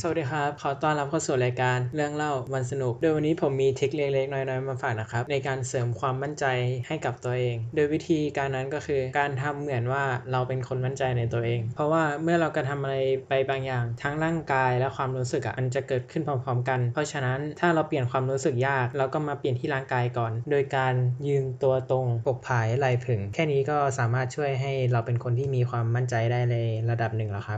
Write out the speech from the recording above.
สวัสดีครับ ขอต้อนรับเข้าสู่รายการเรื่องเล่าวันสนุก โดยวันนี้ผมมีเทริคเล็กๆน้อยๆมาฝากนะครับ ในการเสริมความมั่นใจให้กับตัวเอง โดยวิธีการนั้นก็คือการทำเหมือนว่าเราเป็นคนมั่นใจในตัวเอง เพราะว่าเมื่อเรากระทำอะไรไปบางอย่าง ทั้งร่างกายและความรู้สึกอะมันจะเกิดขึ้นพร้อมๆกัน เพราะฉะนั้นถ้าเราเปลี่ยนความรู้สึกยาก เราก็มาเปลี่ยนที่ร่างกายก่อน โดยการยืนตัวตรงปกผายไหล่ผึ่ง แค่นี้ก็สามารถช่วยให้เราเป็นคนที่มีความมั่นใจได้ในระดับหนึ่งแล้วครับ